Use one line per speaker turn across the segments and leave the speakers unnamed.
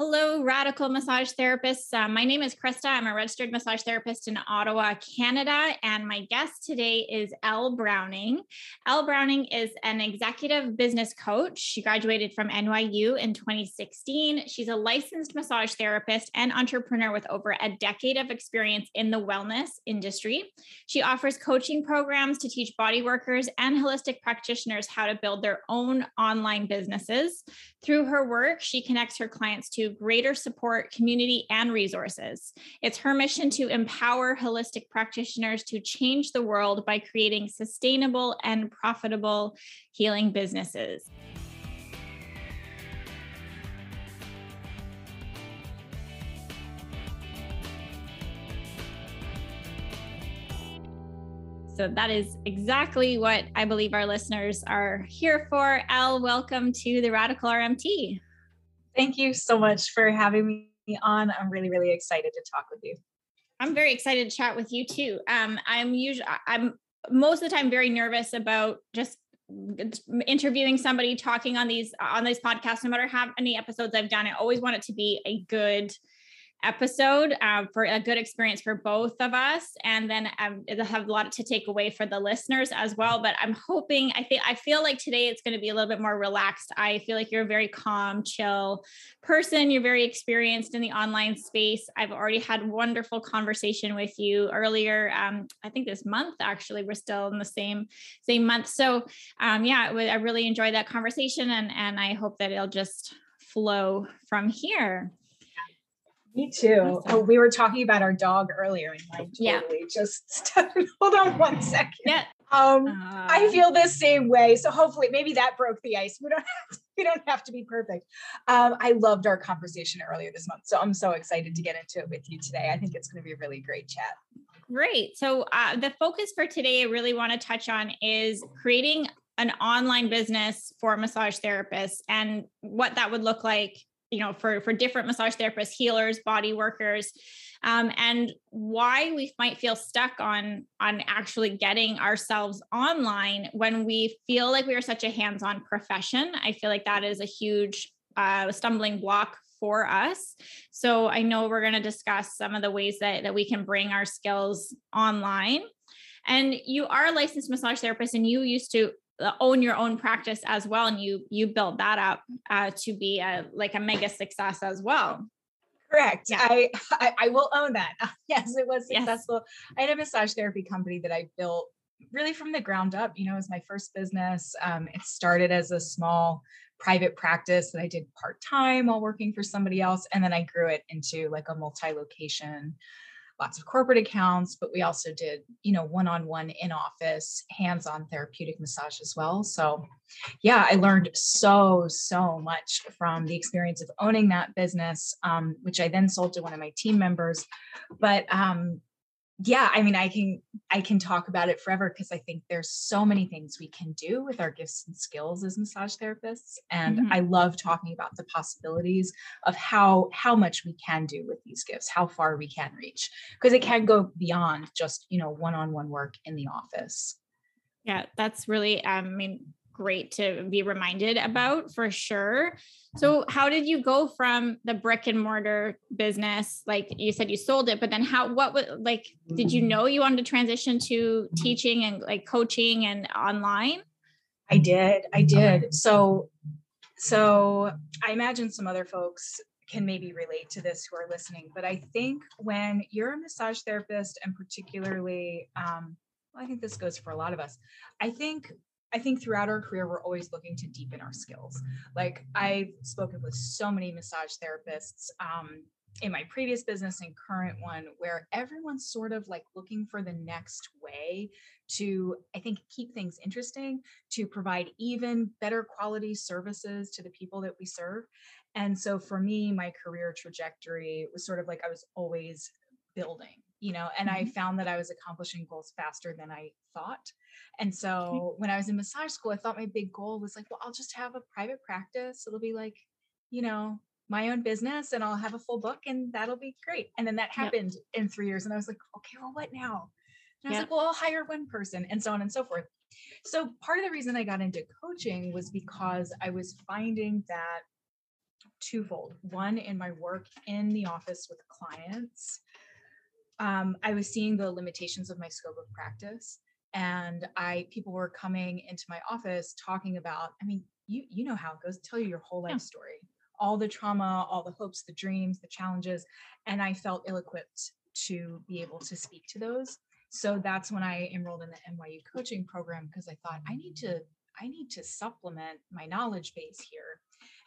Hello, radical massage therapists. Uh, my name is Krista. I'm a registered massage therapist in Ottawa, Canada. And my guest today is Elle Browning. Elle Browning is an executive business coach. She graduated from NYU in 2016. She's a licensed massage therapist and entrepreneur with over a decade of experience in the wellness industry. She offers coaching programs to teach body workers and holistic practitioners how to build their own online businesses. Through her work, she connects her clients to greater support, community, and resources. It's her mission to empower holistic practitioners to change the world by creating sustainable and profitable healing businesses. So that is exactly what I believe our listeners are here for. Elle, welcome to the Radical RMT.
Thank you so much for having me on. I'm really, really excited to talk with you.
I'm very excited to chat with you too. Um, I'm usually, I'm most of the time very nervous about just interviewing somebody talking on these on these podcasts no matter how many episodes i've done i always want it to be a good episode uh, for a good experience for both of us and then um, it'll have a lot to take away for the listeners as well but i'm hoping i think i feel like today it's going to be a little bit more relaxed. I feel like you're a very calm chill person. You're very experienced in the online space. I've already had wonderful conversation with you earlier um, i think this month actually. We're still in the same same month. So um, yeah i really enjoyed that conversation and and i hope that it'll just flow from here
me too. Awesome. Oh, we were talking about our dog earlier, and I totally yeah. just started. Hold on one second.
Yeah.
Um, uh, I feel the same way. So hopefully, maybe that broke the ice. We don't have to, we don't have to be perfect. Um, I loved our conversation earlier this month, so I'm so excited to get into it with you today. I think it's going to be a really great chat.
Great. So uh, the focus for today, I really want to touch on is creating an online business for massage therapists and what that would look like you know for for different massage therapists healers body workers um, and why we might feel stuck on on actually getting ourselves online when we feel like we are such a hands-on profession. I feel like that is a huge uh, stumbling block for us. So i know we're going to discuss some of the ways that that we can bring our skills online. And you are a licensed massage therapist and you used to own your own practice as well and you you build that up uh, to be a like a mega success as well.
Correct. Yeah. I, I, I will own that. Yes it was successful. Yes. i had a massage therapy company that i built really from the ground up you know it was my first business. Um, it started as a small private practice that i did part-time while working for somebody else and then i grew it into like a multi-location lots of corporate accounts, but we also did, you know, one-on-one in office, hands-on therapeutic massage as well. So yeah, I learned so, so much from the experience of owning that business, um, which I then sold to one of my team members. But um, yeah i mean i can i can talk about it forever because i think there's so many things we can do with our gifts and skills as massage therapists and mm-hmm. i love talking about the possibilities of how how much we can do with these gifts how far we can reach because it can go beyond just you know one-on-one work in the office
yeah that's really um, i mean great to be reminded about for sure. So, how did you go from the brick and mortar business? Like you said, you sold it, but then how, what was like, did you know you wanted to transition to teaching and like coaching and online?
I did. I did. Okay. So, so I imagine some other folks can maybe relate to this who are listening, but I think when you're a massage therapist and particularly, um, well, I think this goes for a lot of us. I think I think throughout our career, we're always looking to deepen our skills. Like I've spoken with so many massage therapists um, in my previous business and current one, where everyone's sort of like looking for the next way to, I think, keep things interesting, to provide even better quality services to the people that we serve. And so for me, my career trajectory was sort of like I was always building you know and mm-hmm. i found that i was accomplishing goals faster than i thought and so when i was in massage school i thought my big goal was like well i'll just have a private practice it'll be like you know my own business and i'll have a full book and that'll be great and then that happened yep. in three years and i was like okay well what now and i was yep. like well i'll hire one person and so on and so forth so part of the reason i got into coaching was because i was finding that twofold. One, in my work in the office with clients, um, I was seeing the limitations of my scope of practice. And I people were coming into my office talking about, I mean, you you know how it goes, tell you your whole life yeah. story, all the trauma, all the hopes, the dreams, the challenges. And I felt ill-equipped to be able to speak to those. So that's when I enrolled in the NYU coaching program because I thought I need to I need to supplement my knowledge base here.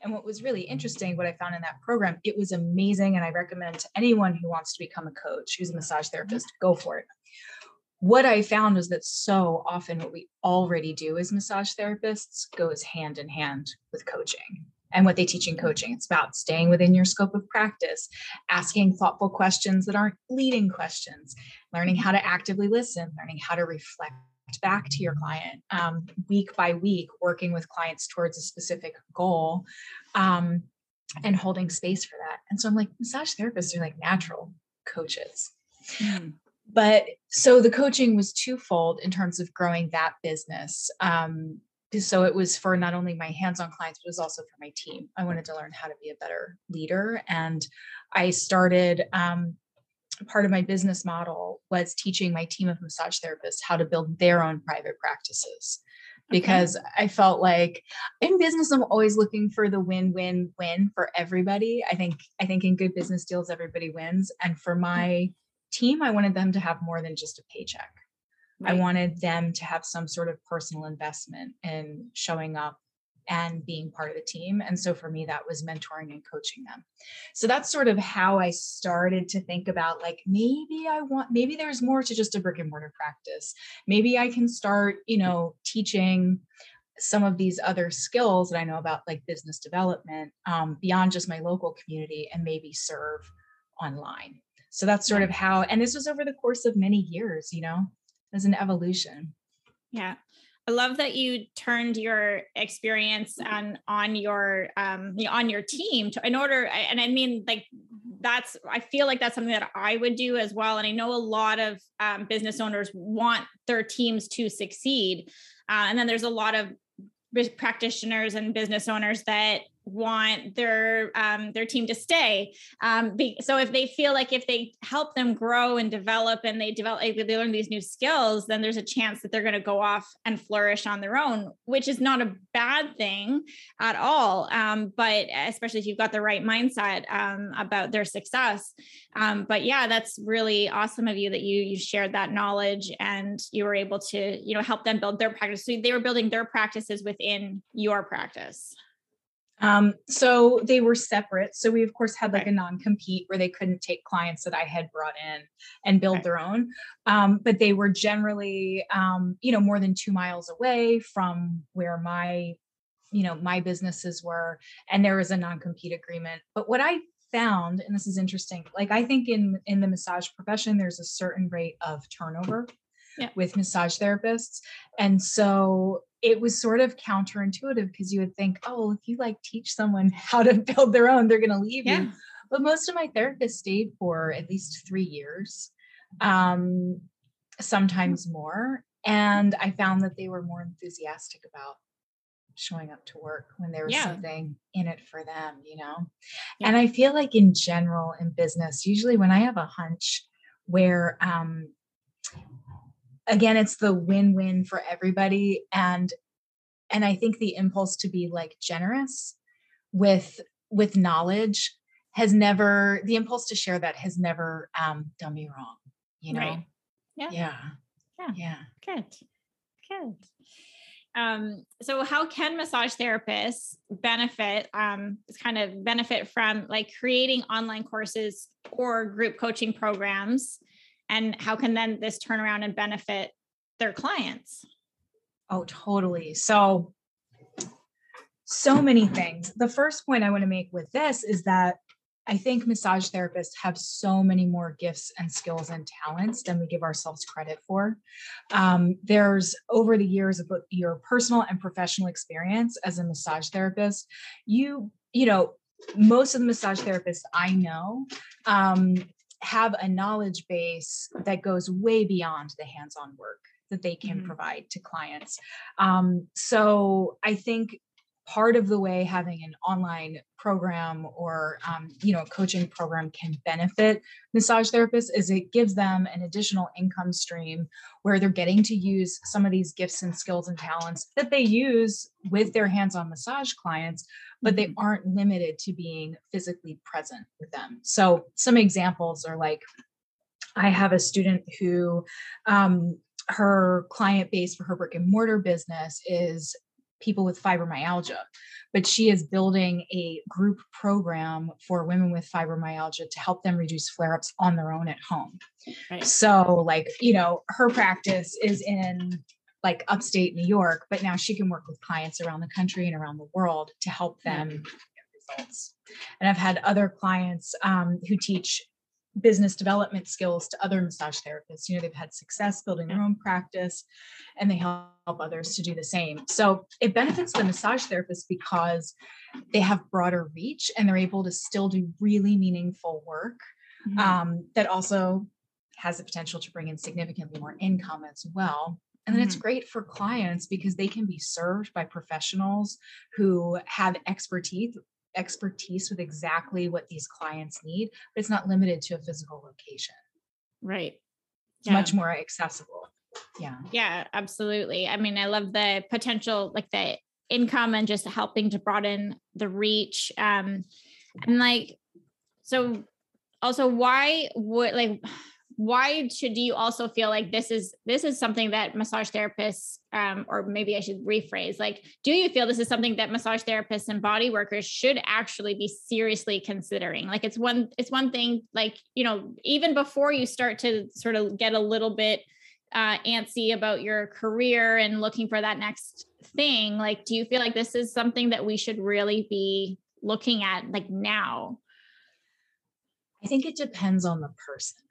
And what was really interesting, what I found in that program, it was amazing. And I recommend to anyone who wants to become a coach, who's a massage mm-hmm. therapist, go for it. What I found was that so often what we already do as massage therapists goes hand in hand with coaching and what they teach in mm-hmm. coaching. It's about staying within your scope of practice, asking thoughtful questions that aren't leading questions, learning how to actively listen, learning how to reflect back to your client um, week by week, working with clients towards a specific goal um, and holding space for that. And so I'm like, massage therapists are like natural coaches. Mm. But so the coaching was twofold in terms of growing that business. Um, so it was for not only my hands-on clients but it was also for my team i wanted to learn how to be a better leader and i started um, part of my business model was teaching my team of massage therapists how to build their own private practices because okay. I felt like in business I'm always looking for the win-win-win for everybody. I think I think in good business deals everybody wins and for my team I wanted them to have more than just a paycheck. Right. I wanted them to have some sort of personal investment in showing up and being part of the team. And so for me, that was mentoring and coaching them. So that's sort of how I started to think about like, maybe I want, maybe there's more to just a brick and mortar practice. Maybe I can start, you know, teaching some of these other skills that I know about, like business development, um, beyond just my local community and maybe serve online. So that's sort of how, and this was over the course of many years, you know, as an evolution.
Yeah. I love that you turned your experience on on your um on your team to in order and I mean like that's I feel like that's something that I would do as well and I know a lot of um, business owners want their teams to succeed uh, and then there's a lot of practitioners and business owners that want their um, their team to stay. Um, be, so if they feel like if they help them grow and develop and they develop they learn these new skills, then there's a chance that they're going to go off and flourish on their own, which is not a bad thing at all. Um, but especially if you've got the right mindset um, about their success. Um, but yeah, that's really awesome of you that you you shared that knowledge and you were able to you know help them build their practice. So they were building their practices within your practice.
Um, so they were separate. So we of course had like right. a non-compete where they couldn't take clients that I had brought in and build right. their own. Um, but they were generally, um, you know, more than two miles away from where my, you know, my businesses were, and there was a non-compete agreement. But what I found, and this is interesting, like I think in in the massage profession, there's a certain rate of turnover. Yeah. with massage therapists. And so it was sort of counterintuitive because you would think, oh, if you like teach someone how to build their own, they're going to leave yeah. you. But most of my therapists stayed for at least three years, um, sometimes more. And I found that they were more enthusiastic about showing up to work when there was yeah. something in it for them, you know? Yeah. And I feel like in general in business, usually when I have a hunch where um, again it's the win-win for everybody and and i think the impulse to be like generous with with knowledge has never the impulse to share that has never um done me wrong you know? Right.
yeah.
Yeah.
Yeah. Yeah. Good. Good. Um so how can massage therapists benefit um kind of benefit from like creating online courses or group coaching programs and how can then this turn around and benefit their clients?
Oh totally. So so many things. The first point i want to make with this is that I think massage therapists have so many more gifts and skills and talents than we give ourselves credit for. Um, there's over the years of your personal and professional experience as a massage therapist, you, you know, most of the massage therapists I know um, have a knowledge base that goes way beyond the hands on work that they can mm-hmm. provide to clients. Um, so I think part of the way having an online program or um, you know a coaching program can benefit massage therapists is it gives them an additional income stream where they're getting to use some of these gifts and skills and talents that they use with their hands-on massage clients but they mm-hmm. aren't limited to being physically present with them so some examples are like i have a student who um, her client base for her brick and mortar business is people with fibromyalgia but she is building a group program for women with fibromyalgia to help them reduce flare-ups on their own at home right. so like you know her practice is in like upstate new york but now she can work with clients around the country and around the world to help them get results and i've had other clients um, who teach business development skills to other massage therapists. You know, they've had success building their own practice and they help others to do the same. So it benefits the massage therapist because they have broader reach and they're able to still do really meaningful work mm-hmm. um, that also has the potential to bring in significantly more income as well. And then mm-hmm. it's great for clients because they can be served by professionals who have expertise expertise with exactly what these clients need, but it's not limited to a physical location.
Right.
It's yeah. much more accessible. Yeah.
Yeah, absolutely. I mean, I love the potential, like the income and just helping to broaden the reach. Um, and like, so also why would like why should you also feel like this is this is something that massage therapists um, or maybe i should rephrase like do you feel this is something that massage therapists and body workers should actually be seriously considering? Like it's one it's one thing like you know even before you start to sort of get a little bit uh, antsy about your career and looking for that next thing like do you feel like this is something that we should really be looking at like now?
I think it depends on the person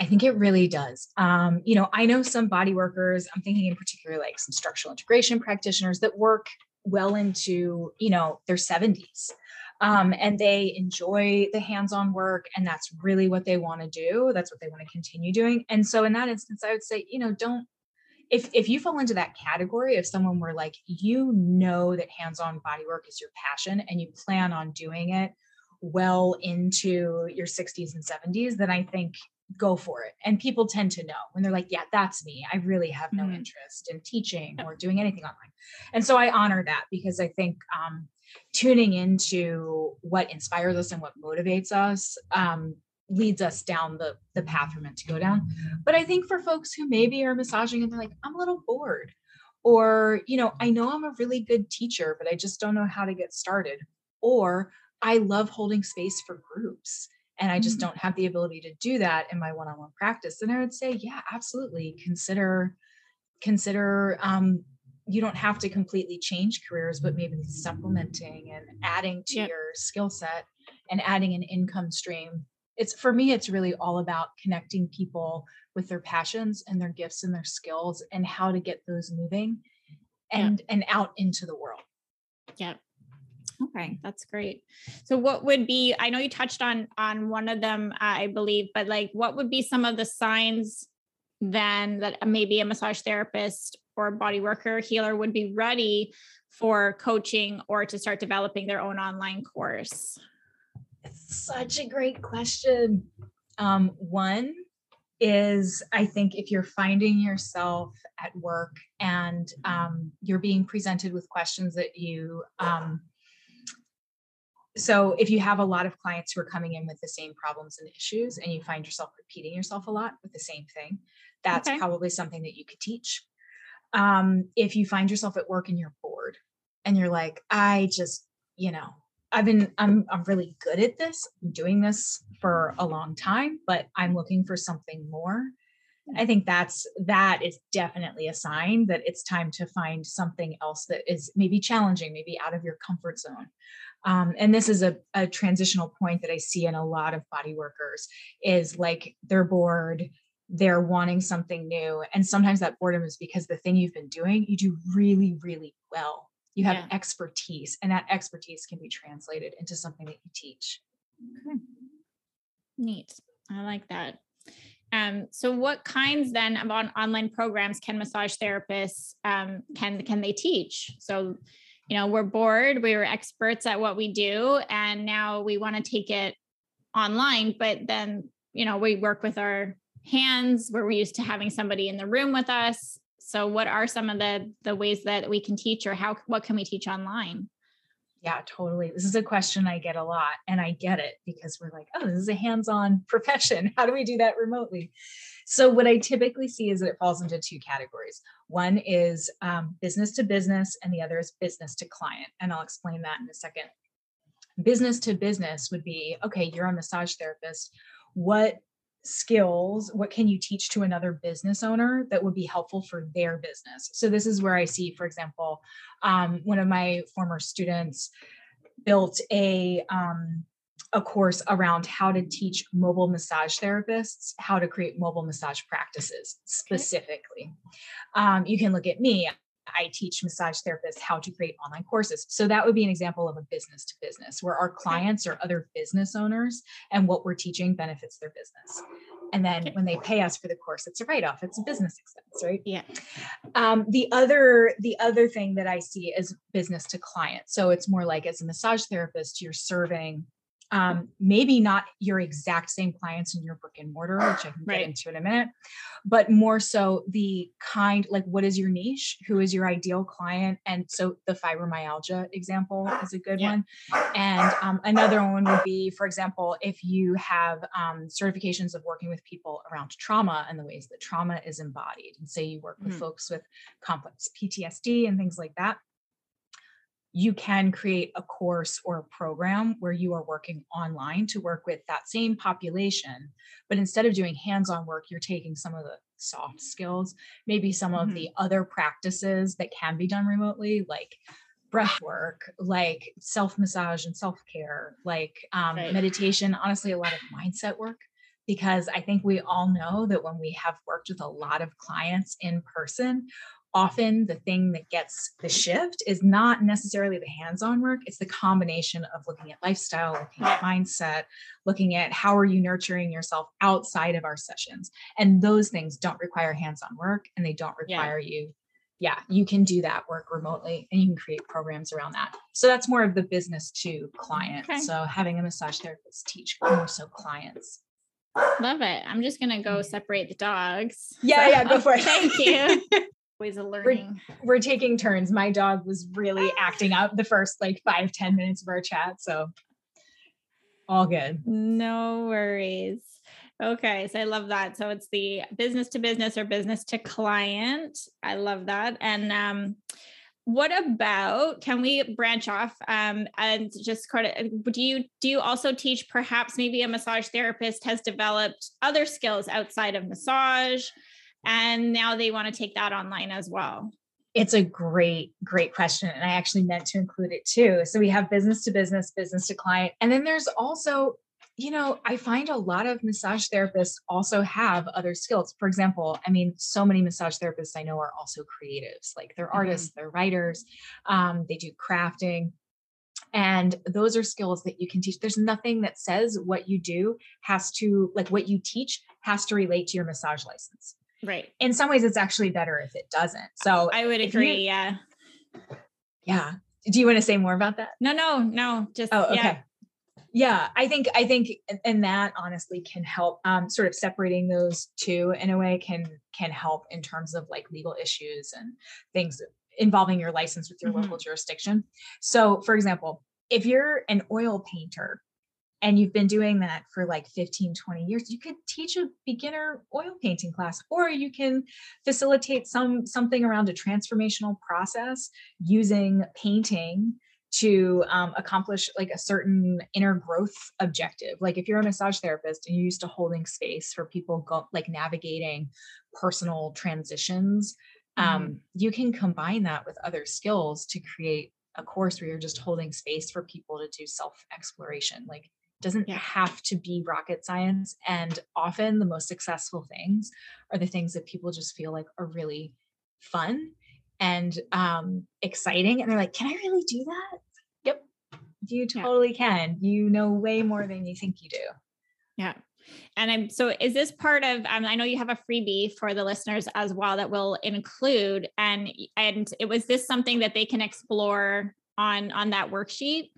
I think it really does. Um, you know, I know some body workers, I'm thinking in particular like some structural integration practitioners that work well into, you know, their 70s. Um, and they enjoy the hands-on work and that's really what they want to do. That's what they want to continue doing. And so in that instance, I would say, you know, don't if if you fall into that category if someone were like you know that hands-on body work is your passion and you plan on doing it well into your 60s and 70s then i think go for it. And people tend to know when they're like, yeah, that's me. I really have no mm-hmm. interest in teaching or doing anything online. And so I honor that because I think um, tuning into what inspires us and what motivates us um, leads us down the, the path we're meant to go down. But I think for folks who maybe are massaging and they're like, I'm a little bored. Or, you know, I know I'm a really good teacher, but I just don't know how to get started. Or I love holding space for groups and I just mm-hmm. don't have the ability to do that in my one-on-one practice, And I would say, yeah, absolutely. Consider, consider um, you don't have to completely change careers, but maybe supplementing and adding to yep. your skill set and adding an income stream. It's for me, it's really all about connecting people with their passions and their gifts and their skills and how to get those moving and yep. and out into the world.
Yeah. Okay, that's great. So what would be I know you touched on on one of them I believe, but like what would be some of the signs then that maybe a massage therapist or body worker healer would be ready for coaching or to start developing their own online course?
It's such a great question. Um, one is I think if you're finding yourself at work and um, you're being presented with questions that you um, so if you have a lot of clients who are coming in with the same problems and issues and you find yourself repeating yourself a lot with the same thing that's okay. probably something that you could teach um, if you find yourself at work and you're bored and you're like i just you know i've been i'm i'm really good at this i'm doing this for a long time but i'm looking for something more I think that's that is definitely a sign that it's time to find something else that is maybe challenging, maybe out of your comfort zone. Um, and this is a, a transitional point that I see in a lot of body workers is like they're bored, they're wanting something new. And sometimes that boredom is because the thing you've been doing, you do really, really well. You have yeah. expertise, and that expertise can be translated into something that you teach. Okay.
Neat. I like that. Um, so what kinds then of on online programs can massage therapists um, can can they teach? So you know, we're bored, we were experts at what we do, and now we want to take it online. But then, you know, we work with our hands, we're used to having somebody in the room with us. So what are some of the the ways that we can teach or how what can we teach online?
Yeah, totally. This is a question I get a lot, and I get it because we're like, oh, this is a hands on profession. How do we do that remotely? So, what I typically see is that it falls into two categories. One is um, business to business, and the other is business to client. And I'll explain that in a second. Business to business would be okay, you're a massage therapist. What skills what can you teach to another business owner that would be helpful for their business so this is where i see for example um, one of my former students built a um, a course around how to teach mobile massage therapists how to create mobile massage practices specifically okay. um, you can look at me I teach massage therapists how to create online courses. So that would be an example of a business to business where our clients are other business owners and what we're teaching benefits their business. And then when they pay us for the course, it's a write-off. It's a business expense, right?
Yeah.
Um, the other the other thing that I see is business to client. So it's more like as a massage therapist, you're serving um, maybe not your exact same clients in your brick and mortar, which I can right. get into in a minute, but more so the kind like what is your niche? Who is your ideal client? And so the fibromyalgia example is a good yeah. one. And um, another one would be, for example, if you have um, certifications of working with people around trauma and the ways that trauma is embodied, and say you work with mm. folks with complex PTSD and things like that you can create a course or a program where you are working online to work with that same population. But instead of doing hands on work, you're taking some of the soft skills, maybe some mm-hmm. of the other practices that can be done remotely, like breath work, like self massage and self care, like um, right. meditation, honestly, a lot of mindset work. Because I think we all know that when we have worked with a lot of clients in person, often the thing that gets the shift is not necessarily the hands-on work it's the combination of looking at lifestyle looking at mindset looking at how are you nurturing yourself outside of our sessions and those things don't require hands-on work and they don't require yeah. you yeah you can do that work remotely and you can create programs around that so that's more of the business to client okay. so having a massage therapist teach more so clients
Love it. I'm just gonna go separate the dogs.
Yeah, so, yeah, go for it.
Thank you. always a learning.
We're, we're, taking turns. My dog was really acting out the first like five ten minutes of our chat. So all good.
No worries. Okay, so I love that. So it's the business to business or business to client. I love that. And um, what about can we branch off um, and just kind of do you do you also teach perhaps maybe a massage therapist has developed other skills outside of massage and now they want to take that online as well.
It's a great great question and i actually meant to include it too. So we have business to business business to client and then there's also you know i find a lot of massage therapists also have other skills. For example i mean so many massage therapists i know are also creatives like they're mm-hmm. artists they're writers um, they do crafting and those are skills that you can teach. There's nothing that says what you do has to like what you teach has to relate to your massage license
Right.
In some ways, it's actually better if it doesn't. So
I would agree. You, yeah.
Yeah. Do you want to say more about that?
No, no, no. Just
oh, okay. Yeah. Yeah, I think I think and that honestly can help um, sort of separating those two in a way can can help in terms of like legal issues and things involving your license with your mm-hmm. local jurisdiction. So, for example, if you're an oil painter and you've been doing that for like 15 20 years you could teach a beginner oil painting class or you can facilitate some something around a transformational process using painting to um, accomplish like a certain inner growth objective like if you're a massage therapist and you're used to holding space for people go, like navigating personal transitions um, mm-hmm. you can combine that with other skills to create a course where you're just holding space for people to do self exploration like doesn't yeah. have to be rocket science and often the most successful things are the things that people just feel like are really fun and um, exciting and they're like can i really do that yep you totally yeah. can you know way more than you think you do
yeah and I'm so is this part of um, I know you have a freebie for the listeners as well that will include and and it was this something that they can explore on on that worksheet?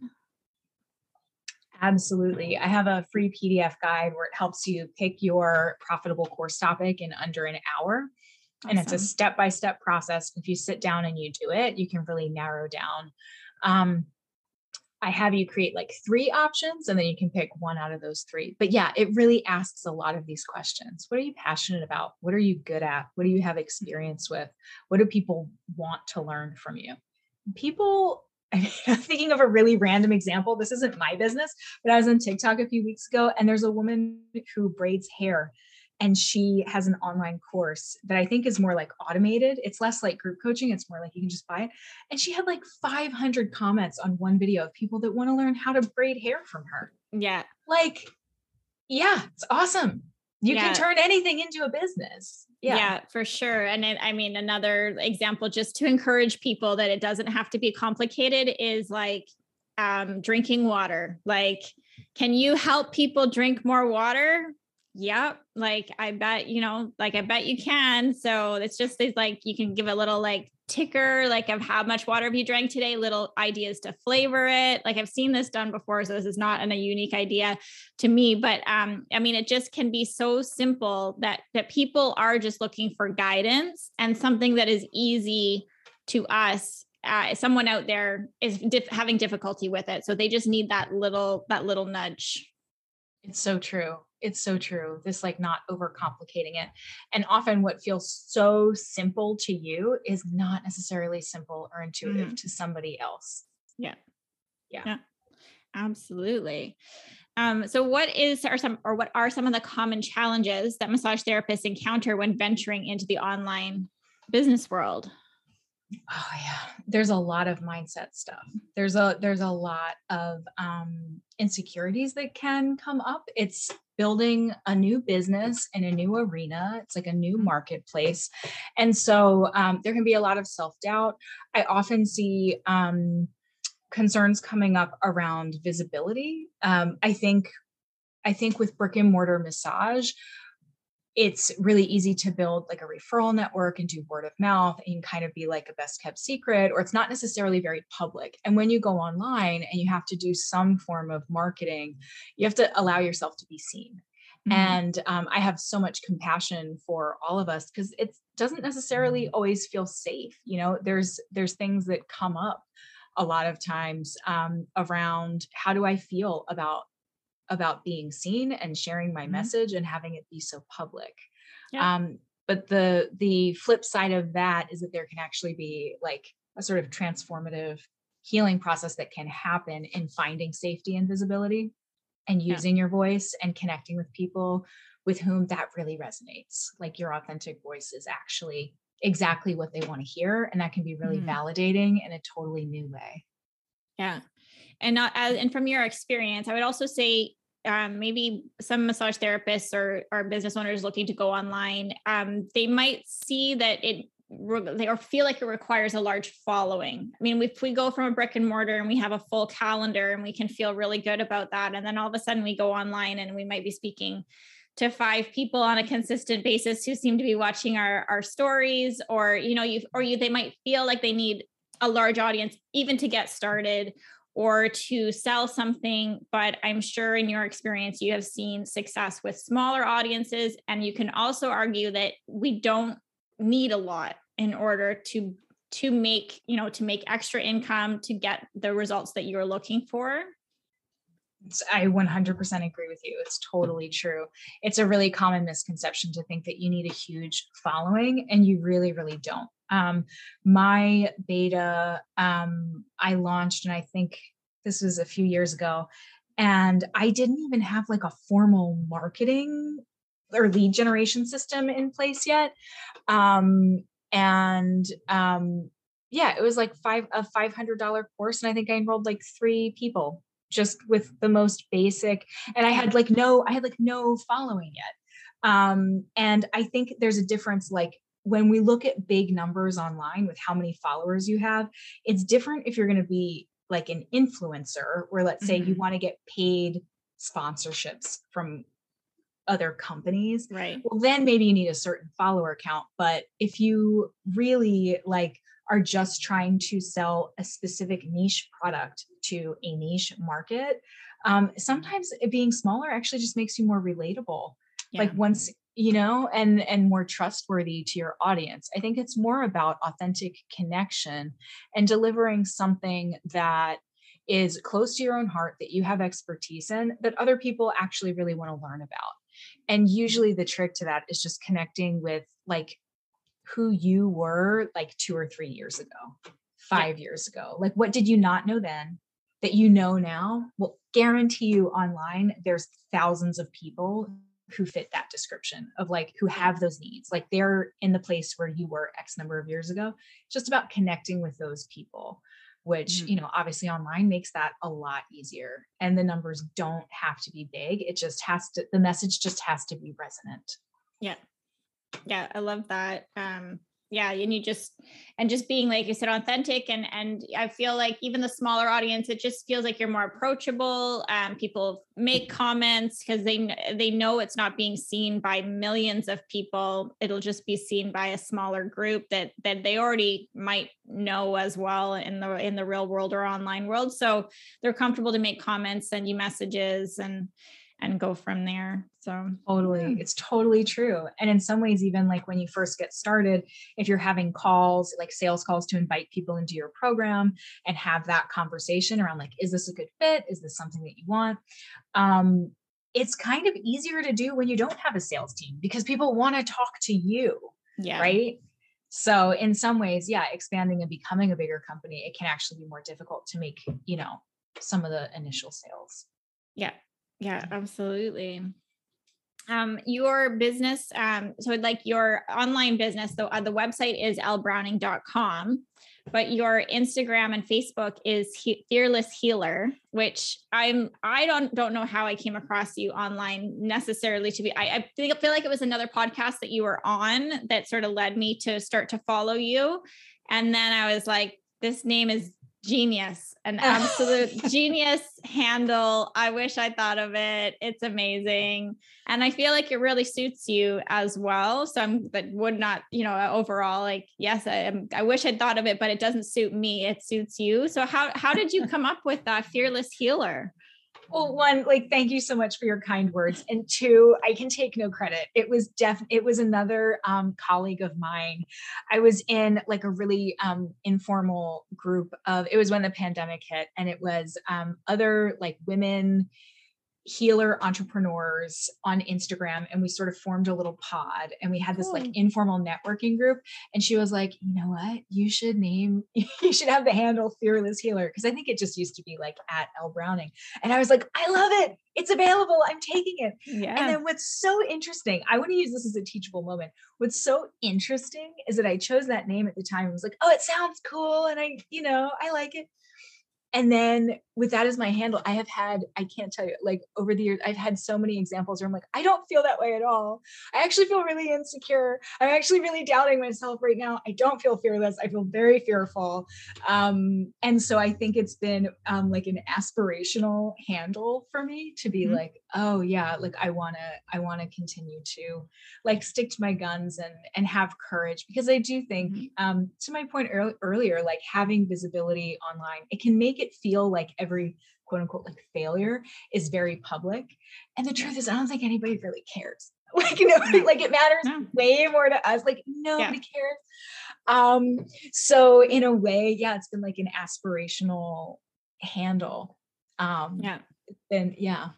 Absolutely. I have a free PDF guide where it helps you pick your profitable course topic in under an hour. Awesome. And it's a step by step process. If you sit down and you do it, you can really narrow down. Um, I have you create like three options and then you can pick one out of those three. But yeah, it really asks a lot of these questions. What are you passionate about? What are you good at? What do you have experience with? What do people want to learn from you? People I'm thinking of a really random example. This isn't my business, but I was on TikTok a few weeks ago and there's a woman who braids hair and she has an online course that I think is more like automated. It's less like group coaching, it's more like you can just buy it. And she had like 500 comments on one video of people that want to learn how to braid hair from her.
Yeah.
Like, yeah, it's awesome. You yeah. can turn anything into a business
yeah. yeah for sure. And it, i mean another example just to encourage people that it doesn't have to be complicated is like um, drinking water. Like can you help people drink more water? Yep. Like i bet you know like i bet you can. So it's just it's like you can give a little like ticker like of how much water have you drank today little ideas to flavor it. Like i've seen this done before so this is not an, a unique idea to me but um i mean it just can be so simple that that people are just looking for guidance and something that is easy to us uh, someone out there is having difficulty with it. So they just need that little that little nudge
it's so true it's so true this like not overcomplicating it and often what feels so simple to you is not necessarily simple or intuitive mm. to somebody else.
Yeah.
yeah. Yeah.
Absolutely. Um, so what is are some or what are some of the common challenges that massage therapists encounter when venturing into the online business world
oh yeah. There's a lot of mindset stuff. There's a there's a lot of um insecurities that can come up. It's building a new business in a new arena. It's like a new mm-hmm. marketplace. And so um, there can be a lot of self-doubt. I often see um, concerns coming up around visibility. Um, i think i think with brick and mortar massage it's really easy to build like a referral network and do word of mouth and kind of be like a best kept secret or it's not necessarily very public and when you go online and you have to do some form of marketing you have to allow yourself to be seen mm-hmm. and um, i have so much compassion for all of us because it doesn't necessarily mm-hmm. always feel safe you know there's there's things that come up a lot of times um, around how do i feel about about being seen and sharing my mm-hmm. message and having it be so public. Yeah. Um, but the the flip side of that is that there can actually be like a sort of transformative healing process that can happen in finding safety and visibility and using yeah. your voice and connecting with people with whom that really resonates. Like your authentic voice is actually exactly what they want to hear and that can be really mm-hmm. validating in a totally new way.
Yeah. And not as, and from your experience, I would also say um, maybe some massage therapists or, or business owners looking to go online, um, they might see that it they or feel like it requires a large following. I mean, if we go from a brick and mortar and we have a full calendar and we can feel really good about that, and then all of a sudden we go online and we might be speaking to five people on a consistent basis who seem to be watching our our stories, or you know, you or you they might feel like they need a large audience even to get started or to sell something. But I'm sure in your experience, you have seen success with smaller audiences. And you can also argue that we don't need a lot in order to to make you know to make extra income to get the results that you're looking for
I 100% agree with you. It's totally true. It's a really common misconception to think that you need a huge following, and you really, really don't. Um, my beta, um, I launched, and I think this was a few years ago, and I didn't even have like a formal marketing or lead generation system in place yet. Um, and um, yeah, it was like five a five hundred dollar course, and I think I enrolled like three people just with the most basic. And I had like no, I had like no following yet. Um, and I think there's a difference like when we look at big numbers online with how many followers you have, it's different if you're going to be like an influencer, where let's say mm-hmm. you want to get paid sponsorships from other companies.
Right.
Well, then maybe you need a certain follower count. But if you really like are just trying to sell a specific niche product to a niche market, um, sometimes being smaller actually just makes you more relatable. Yeah. Like once you know and and more trustworthy to your audience. I think it's more about authentic connection and delivering something that is close to your own heart that you have expertise in that other people actually really want to learn about. And usually the trick to that is just connecting with like who you were like 2 or 3 years ago 5 years ago. Like what did you not know then that you know now? Will guarantee you online there's thousands of people who fit that description of like who have those needs. Like they're in the place where you were x number of years ago. It's just about connecting with those people which mm-hmm. you know obviously online makes that a lot easier and the numbers don't have to be big. It just has to the message just has to be resonant.
Yeah. Yeah i love that. Um yeah and you just and just being like you said authentic and and i feel like even the smaller audience it just feels like you're more approachable um, people make comments because they they know it's not being seen by millions of people. It'll just be seen by a smaller group that that they already might know as well in the in the real world or online world. So they're comfortable to make comments send you messages and and go from there. So
totally, it's totally true. And in some ways, even like when you first get started, if you're having calls, like sales calls to invite people into your program and have that conversation around like, is this a good fit? Is this something that you want? Um, it's kind of easier to do when you don't have a sales team because people want to talk to you. Yeah. Right. So in some ways, yeah, expanding and becoming a bigger company, it can actually be more difficult to make, you know, some of the initial sales.
Yeah, yeah, absolutely. Um, your business, um, so like your online business, though, uh, the website is ellebrowning.com, but your Instagram and Facebook is he- Fearless Healer, which I'm I don't don't know how I came across you online necessarily to be. I, I think I feel like it was another podcast that you were on that sort of led me to start to follow you, and then I was like, this name is genius an absolute genius handle. I wish i thought of it. It's amazing. And i feel like it really suits you as well. So i'm but would not you know uh, overall like yes i am i wish i'd thought of it but it doesn't suit me. It suits you. So how how did you come up with that fearless healer
well one like thank you so much for your kind words. And two i can take no credit. It was def it was another um, colleague of mine. I was in like a really um, informal group of it was when the pandemic hit and it was um, other like women healer entrepreneurs on Instagram and we sort of formed a little pod and we had this like informal networking group and she was like, "You know what? You should name you should have the handle Fearless Healer because I think it just used to be like at Elle Browning." And I was like, "I love it. It's available. I'm taking it." Yeah. And then what's so interesting, I want to use this as a teachable moment. What's so interesting is that I chose that name at the time. I was like, "Oh, it sounds cool and I, you know, I like it." And then with that as my handle i have had i can't tell you like over the years i've had so many examples where i'm like i don't feel that way at all. I actually feel really insecure. I'm actually really doubting myself right now. I don't feel fearless. I feel very fearful. Um, and so i think it's been um, like an aspirational handle for me to be mm-hmm. like oh yeah like i want to i want to continue to like stick to my guns and and have courage. Because i do think mm-hmm. um, to my point earlier like having visibility online it can make it feel like every quote unquote like failure is very public. And the truth is, I don't think anybody really cares. Like, nobody, like it matters no. way more to us. Like, nobody yeah. cares. Um, so in a way, yeah, it's been like an aspirational handle. Um, yeah. And yeah.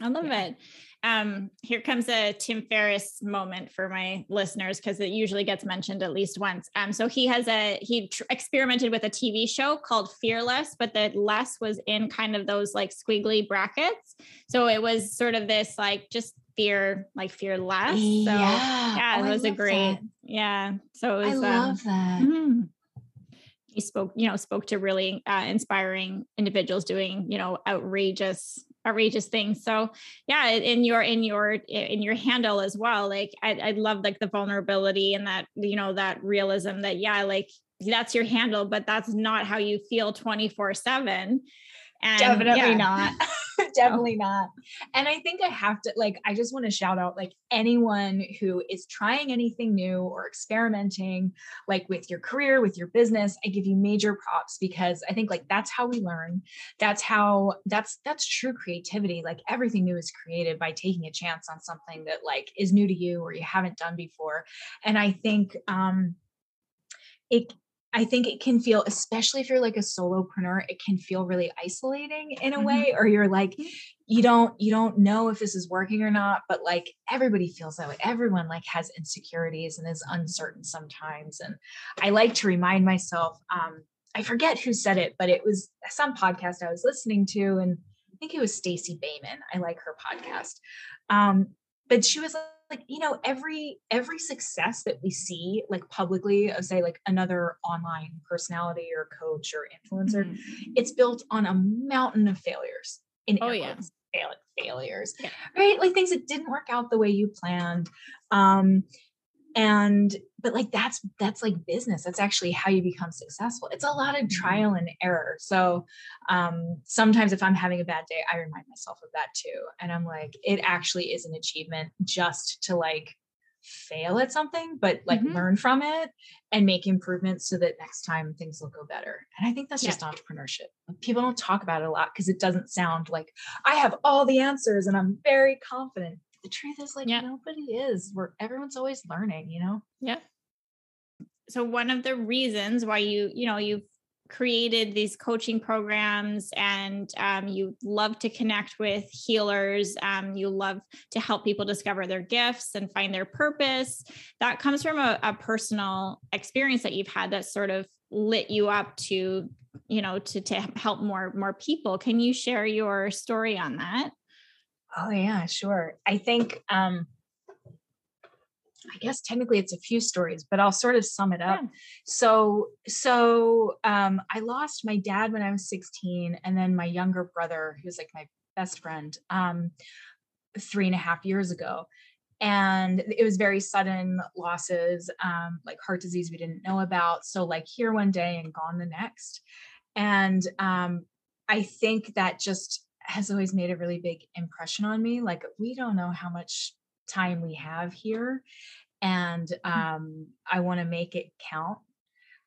I love yeah. it. Um, here comes a Tim Ferriss moment for my listeners because it usually gets mentioned at least once. Um, so he has a he tr- experimented with a TV show called Fearless, but the less was in kind of those like squiggly brackets. So it was sort of this like just fear, like fearless. So yeah, yeah it oh, was a great, that. yeah. So it was,
I love um, that. Mm-hmm
he spoke you know spoke to really uh, inspiring individuals doing you know outrageous outrageous things. So yeah in your in your in your handle as well like I, I love like the vulnerability and that you know that realism that yeah like that's your handle but that's not how you feel 24 7
and definitely yeah. not definitely not. And I think I have to like I just want to shout out like anyone who is trying anything new or experimenting like with your career, with your business. I give you major props because I think like that's how we learn. That's how that's that's true creativity. Like everything new is created by taking a chance on something that like is new to you or you haven't done before. And I think um it I think it can feel, especially if you're like a solopreneur, it can feel really isolating in a mm-hmm. way, or you're like, you don't, you don't know if this is working or not, but like everybody feels that way. Everyone like has insecurities and is uncertain sometimes. And I like to remind myself, um, I forget who said it, but it was some podcast I was listening to, and I think it was Stacey Boehman. I like her podcast. Um, but she was like you know every every success that we see like publicly of say like another online personality or coach or influencer mm-hmm. it's built on a mountain of failures in oh yeah fail- failures yeah. right like things that didn't work out the way you planned um and but like that's that's like business. That's actually how you become successful. It's a lot of mm-hmm. trial and error. So um sometimes if i'm having a bad day i remind myself of that too. And i'm like it actually is an achievement just to like fail at something but like mm-hmm. learn from it and make improvements so that next time things will go better. And i think that's yeah. just entrepreneurship. People don't talk about it a lot because it doesn't sound like i have all the answers and i'm very confident the truth is like yeah. nobody is. Where everyone's always learning you know?
Yeah. So one of the reasons why you you know you've created these coaching programs and um, you love to connect with healers um, you love to help people discover their gifts and find their purpose that comes from a, a personal experience that you've had that sort of lit you up to you know to to help more more people. Can you share your story on that
Oh yeah, sure. I think um I guess technically it's a few stories, but I'll sort of sum it up. Yeah. So so um I lost my dad when I was 16 and then my younger brother, who was like my best friend, um three and a half years ago. And it was very sudden losses, um, like heart disease we didn't know about. So like here one day and gone the next. And um I think that just has always made a really big impression on me. Like, we don't know how much time we have here. And mm. um, I want to make it count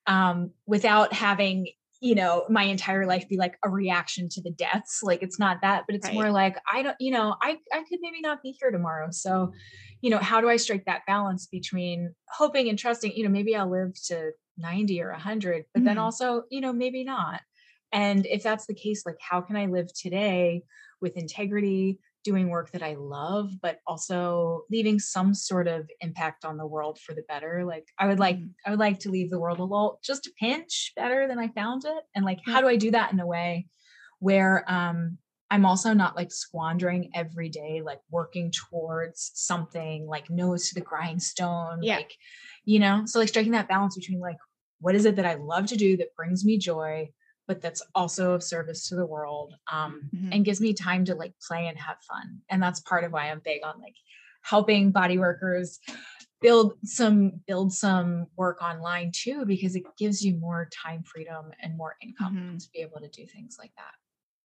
um, without having, you know, my entire life be like a reaction to the deaths. Like, it's not that, but it's right. more like, I don't, you know, I, I could maybe not be here tomorrow. So, you know, how do I strike that balance between hoping and trusting, you know, maybe I'll live to 90 or 100, but mm-hmm. then also, you know, maybe not. And if that's the case, like, how can I live today with integrity, doing work that I love, but also leaving some sort of impact on the world for the better? Like, I would like, mm. I would like to leave the world a little, just a pinch better than I found it. And like, how do I do that in a way where, um, I'm also not like squandering every day, like working towards something like nose to the grindstone. Yeah. Like, you know, so like striking that balance between like, what is it that I love to do that brings me joy? But that's also of service to the world um, mm-hmm. and gives me time to like play and have fun. And that's part of why I'm big on like helping body workers build some build some work online too because it gives you more time freedom and more income mm-hmm. to be able to do things like that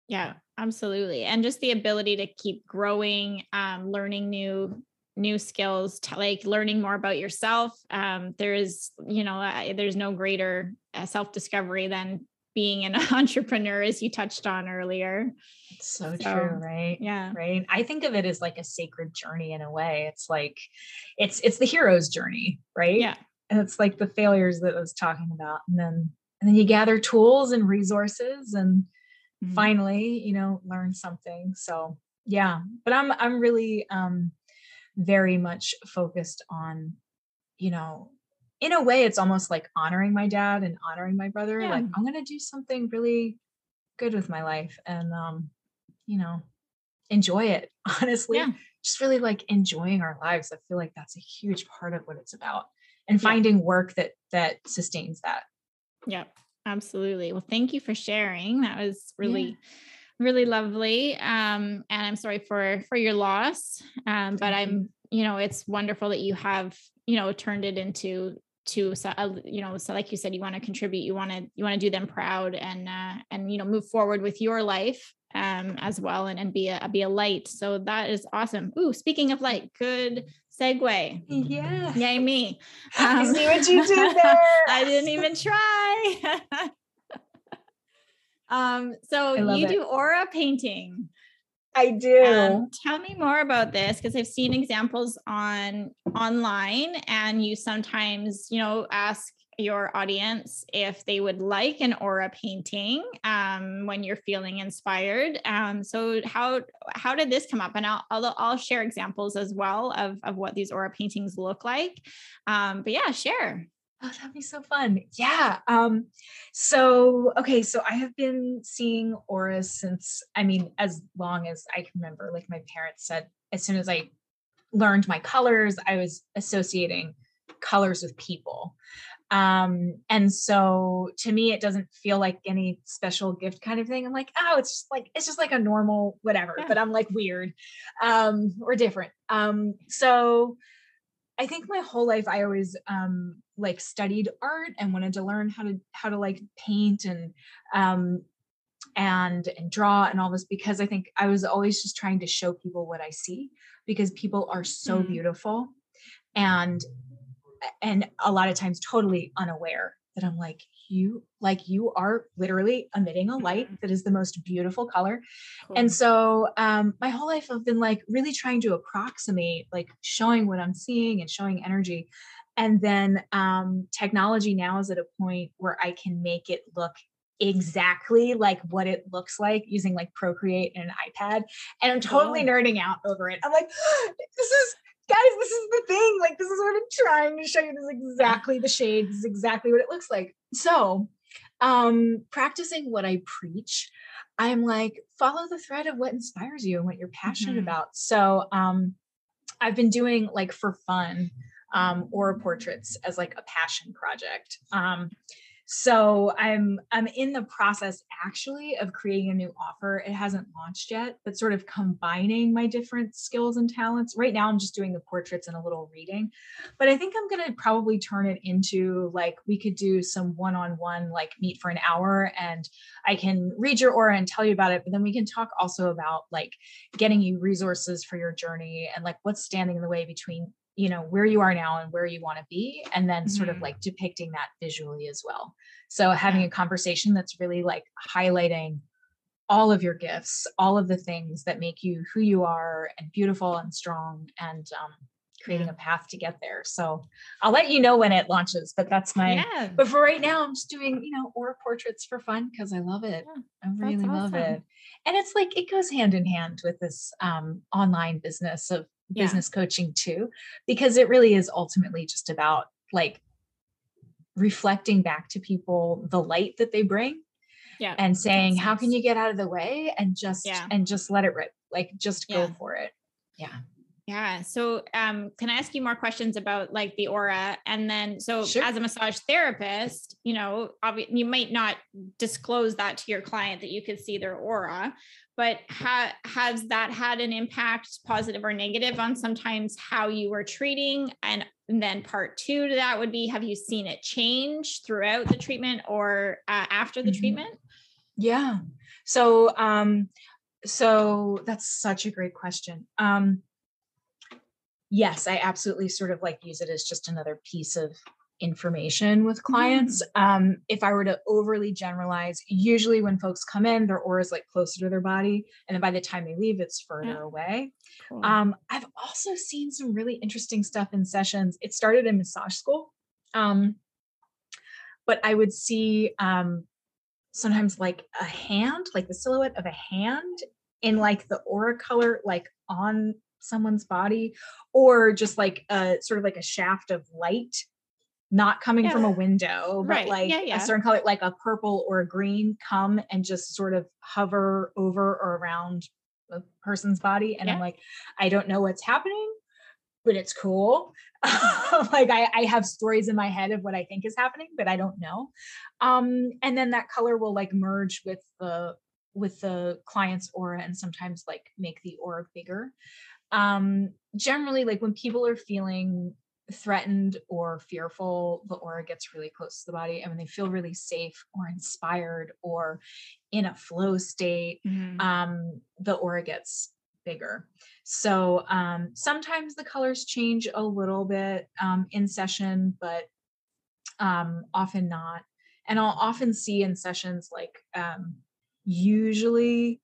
yeah absolutely and just the ability to keep growing um, learning new new skills to like learning more about yourself um, there is you know uh, there's no greater uh, self discovery than being an entrepreneur as you touched on earlier.
So, so, true right?
yeah.
Right? I think of it as like a sacred journey in a way. It's like it's it's the hero's journey right?
Yeah.
And it's like the failures that I was talking about. And then and then you gather tools and resources and mm-hmm. finally you know learn something. So yeah. But i'm i'm really um very much focused on you know in a way it's almost like honoring my dad and honoring my brother yeah. like i'm going to do something really good with my life and um you know enjoy it honestly yeah. just really like enjoying our lives i feel like that's a huge part of what it's about and finding yeah. work that that sustains that
yep absolutely well thank you for sharing that was really really lovely um and i'm sorry for for your loss um but i'm you know it's wonderful that you have you know turned it into to uh, you know so like you said you want to contribute you want to you want to do them proud and uh, and you know move forward with your life um, as well and, and be a be a light. So that is awesome. Ooh, speaking of light, good segue.
Yeah.
Yay me.
Um, I see what you did there.
I didn't even try. um, so you it. do aura painting.
I do.
Um, tell me more about this because I've seen examples on online, and you sometimes, you know, ask your audience if they would like an aura painting um, when you're feeling inspired. Um, so how how did this come up? And I'll, I'll, I'll share examples as well of of what these aura paintings look like. Um, but yeah, share.
Oh, that'd be so fun. Yeah. Um, so okay, so I have been seeing auras since I mean, as long as I can remember. Like my parents said, as soon as I learned my colors, I was associating colors with people. Um, and so to me, it doesn't feel like any special gift kind of thing. I'm like, oh, it's just like it's just like a normal whatever, yeah. but I'm like weird um or different. Um, so I think my whole life I always um like studied art and wanted to learn how to how to like paint and um and and draw and all this because I think I was always just trying to show people what I see because people are so mm. beautiful and and a lot of times totally unaware that I'm like you like you are literally emitting a light mm-hmm. that is the most beautiful color cool. and so um my whole life i've been like really trying to approximate like showing what i'm seeing and showing energy and then um technology now is at a point where i can make it look exactly like what it looks like using like procreate and an ipad and i'm totally oh. nerding out over it i'm like this is guys, this is the thing. Like, this is what I'm trying to show you. This is exactly the shade. This is exactly what it looks like. So, um, practicing what I preach, I'm like, follow the thread of what inspires you and what you're passionate mm-hmm. about. So, um, I've been doing like for fun, um, aura portraits as like a passion project. Um, so i'm i'm in the process actually of creating a new offer. It hasn't launched yet but sort of combining my different skills and talents. Right now i'm just doing the portraits and a little reading but i think i'm going to probably turn it into like we could do some one-on-one like meet for an hour and i can read your aura and tell you about it but then we can talk also about like getting you resources for your journey and like what's standing in the way between you know where you are now and where you want to be and then mm-hmm. sort of like depicting that visually as well. So having a conversation that's really like highlighting all of your gifts all of the things that make you who you are and beautiful and strong and um, creating a path to get there. So i'll let you know when it launches but that's my yeah. but for right now i'm just doing you know aura portraits for fun because i love it. Yeah, i really love it. and it's like it goes hand in hand with this um, online business of business yeah. coaching too because it really is ultimately just about like reflecting back to people the light that they bring yeah and saying how can you get out of the way and just yeah. and just let it rip like just go for it yeah
yeah. So, um, can I ask you more questions about like the aura? And then, so sure. as a massage therapist, you know, obvi- you might not disclose that to your client that you could see their aura, but ha- has that had an impact, positive or negative, on sometimes how you were treating? And, then part two to that would be: Have you seen it change throughout the treatment or uh, after the mm-hmm. treatment?
Yeah. So, um, so that's such a great question. Um, yes, I absolutely sort of like use it as just another piece of information with clients. Mm. Um, if I were to overly generalize, usually when folks come in, their aura is like closer to their body, and then by the time they leave, it's further yeah. away. Cool. Um, I've also seen some really interesting stuff in sessions. It started in massage school, um, but I would see um, sometimes like a hand, like the silhouette of a hand in like the aura color, like on someone's body or just like a sort of like a shaft of light not coming yeah. from a window but right. like yeah, yeah. a certain color like a purple or a green come and just sort of hover over or around a person's body and i'm like i don't know what's happening but it's cool like I, I have stories in my head of what i think is happening but i don't know um and then that color will like merge with the with the client's aura and sometimes like make the aura bigger um generally like when people are feeling threatened or fearful, the aura gets really close to the body. And when they feel really safe or inspired or in a flow state, mm-hmm. um, the aura gets bigger. So um, sometimes the colors change a little bit um, in session, but um, often not. And I'll often see in sessions like um, usually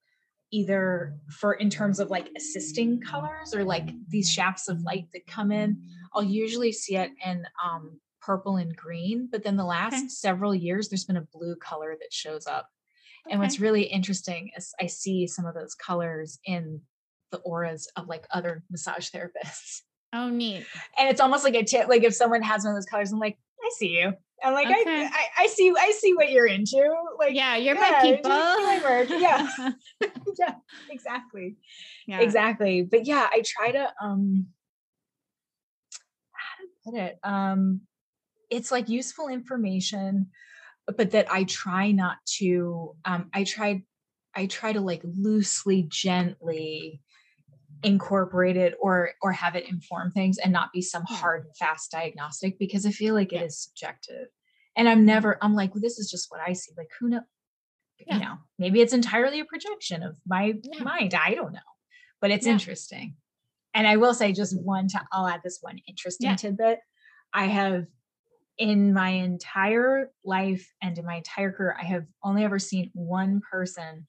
either for in terms of like assisting colors or like these shafts of light that come in i'll usually see it in um, purple and green but then the last okay. several years there's been a blue color that shows up okay. and what's really interesting is i see some of those colors in the auras of like other massage therapists
oh neat
and it's almost like a tip like if someone has one of those colors i'm like i see you I'm like, okay. I, I, I see, I see what you're into. Like,
yeah, you're yeah, my people. My
work. Yeah, yeah, exactly, yeah. exactly. But yeah, I try to, um, how to put it, um, it's like useful information, but that I try not to. Um, I try, I try to like loosely, gently incorporate it or or have it inform things and not be some hmm. hard and fast diagnostic because i feel like it is subjective. And i'm never i'm like well, this is just what i see. Like who know yeah. you know maybe it's entirely a projection of my yeah. mind i don't know but it's yeah. interesting. And i will say just one to i'll add this one interesting tidbit. I have in my entire life and in my entire career i have only ever seen one person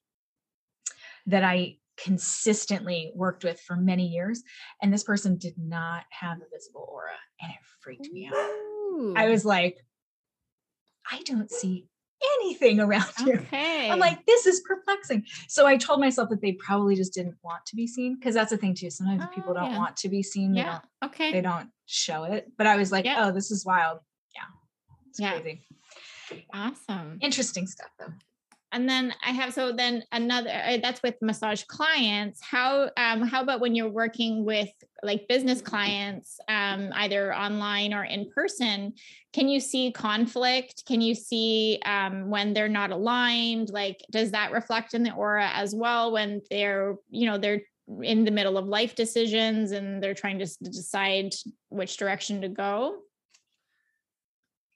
that i consistently worked with for many years. And this person did not have a visible aura and it freaked me out. Ooh. I was like, I don't see anything around you. Okay. I'm like, this is perplexing. So I told myself that they probably just didn't want to be seen because that's the thing too. Sometimes oh, people don't yeah. want to be seen.
Yeah. Okay.
They don't show it. But I was like, yeah. oh, this is wild. Yeah. It's yeah. crazy.
Awesome.
Interesting stuff though
and then i have so then another uh, that's with massage clients. How um how about when you're working with like business clients um either online or in person can you see conflict? Can you see um when they're not aligned? Like does that reflect in the aura as well when they're you know they're in the middle of life decisions and they're trying to decide which direction to go?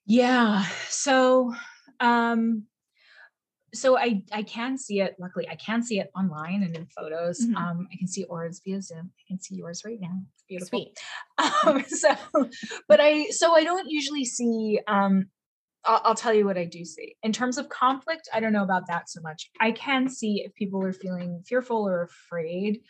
Yeah so um so I I can see it. Luckily, I can see it online and in photos. Mm-hmm. Um, I can see auras via Zoom. I can see yours right now. It's beautiful. Sweet. Um, so, but I so I don't usually see. Um, I'll, I'll tell you what I do see in terms of conflict. I don't know about that so much. I can see if people are feeling fearful or afraid.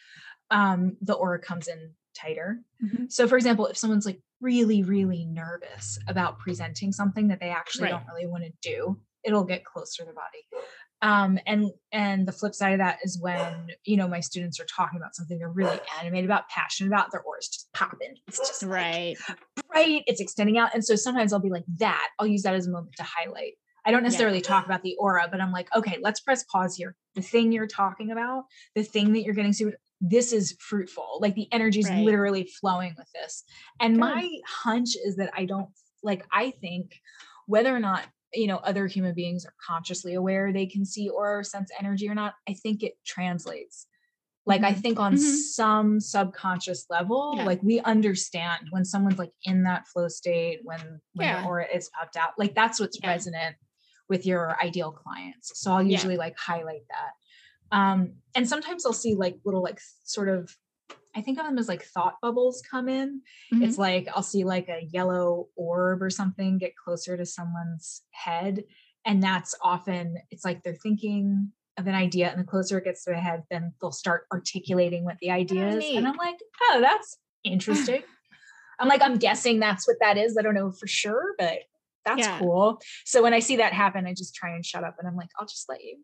Um, the aura comes in tighter. Mm-hmm. So, for example, if someone's like really, really nervous about presenting something that they actually right. don't really want to do, it'll get closer to the body. Um, and and the flip side of that is when you know my students are talking about something they're really animated about passionate about their aura's just popping it's just
right
like, right. it's extending out. And so sometimes i'll be like that. I'll use that as a moment to highlight. I don't necessarily yeah. talk about the aura but i'm like okay let's press pause here. The thing you're talking about the thing that you're getting to this is fruitful. Like the energy is right. literally flowing with this. And Good. my hunch is that i don't like i think whether or not you know other human beings are consciously aware they can see or sense energy or not i think it translates like i mm-hmm. think on mm-hmm. some subconscious level yeah. like we understand when someone's like in that flow state when when yeah. the aura is popped out like that's what's yeah. resonant with your ideal clients so i'll usually like highlight that um and sometimes i'll see like little like sort of I think of them as like thought bubbles come in. Mm-hmm. It's like I'll see like a yellow orb or something get closer to someone's head. And that's often, it's like they're thinking of an idea, and the closer it gets to their head, then they'll start articulating what the idea is. And I'm like, oh, that's interesting. I'm like, I'm guessing that's what that is. I don't know for sure, but that's yeah. cool. So when I see that happen, I just try and shut up and I'm like, I'll just let you,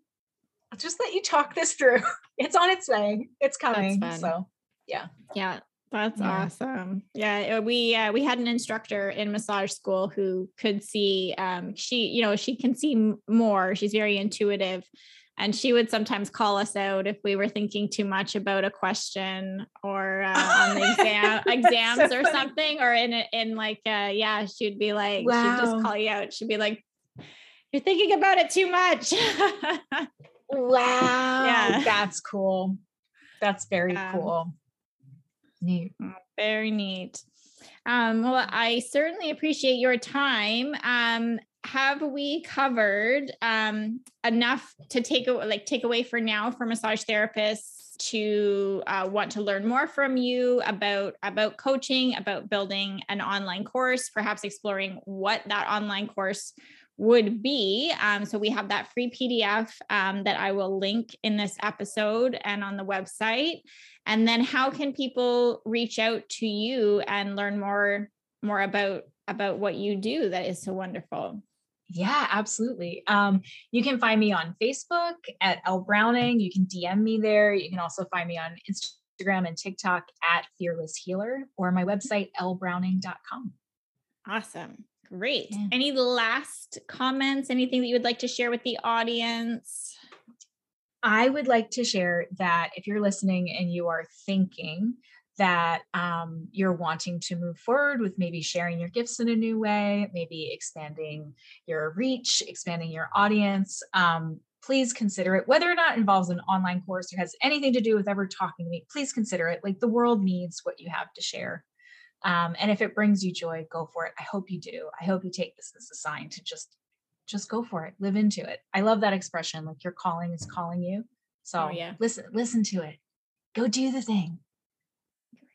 I'll just let you talk this through. It's on its way. It's coming. So yeah
yeah that's yeah. awesome. Yeah, uh, we uh, we had an instructor in massage school who could see. Um, she, you know, she can see more. She's very intuitive, and she would sometimes call us out if we were thinking too much about a question or uh, on the exam exams so or something, or in in like uh, yeah, she'd be like, wow. she'd just call you out. She'd be like, "You're thinking about it too much."
wow. Yeah, that's cool. That's very um, cool Neat.
Mm, very neat. Um, well, I certainly appreciate your time. Um, have we covered um, enough to take like take away for now for massage therapists to uh, want to learn more from you about about coaching, about building an online course, perhaps exploring what that online course would be. Um, so we have that free PDF um, that I will link in this episode and on the website. And then how can people reach out to you and learn more more about about what you do that is so wonderful?
Yeah, absolutely. Um, you can find me on Facebook at Elle Browning. You can DM me there. You can also find me on Instagram and TikTok at Fearless Healer or my website, ellebrowning.com.
Awesome. Great. Yeah. Any last comments? Anything that you would like to share with the audience?
I would like to share that if you're listening and you are thinking that um, you're wanting to move forward with maybe sharing your gifts in a new way, maybe expanding your reach, expanding your audience, um, please consider it. Whether or not it involves an online course or has anything to do with ever talking to me, please consider it. Like the world needs what you have to share. Um, and if it brings you joy, go for it. I hope you do. I hope you take this as a sign to just just go for it, live into it. I love that expression, like your calling is calling you. So oh, yeah. listen, listen to it. Go do the thing.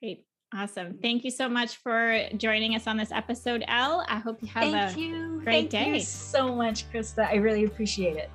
Great. Awesome. Thank you so much for joining us on this episode, Elle. I hope you have Thank a you. great
Thank day. Thank you so much, Krista. I really appreciate it.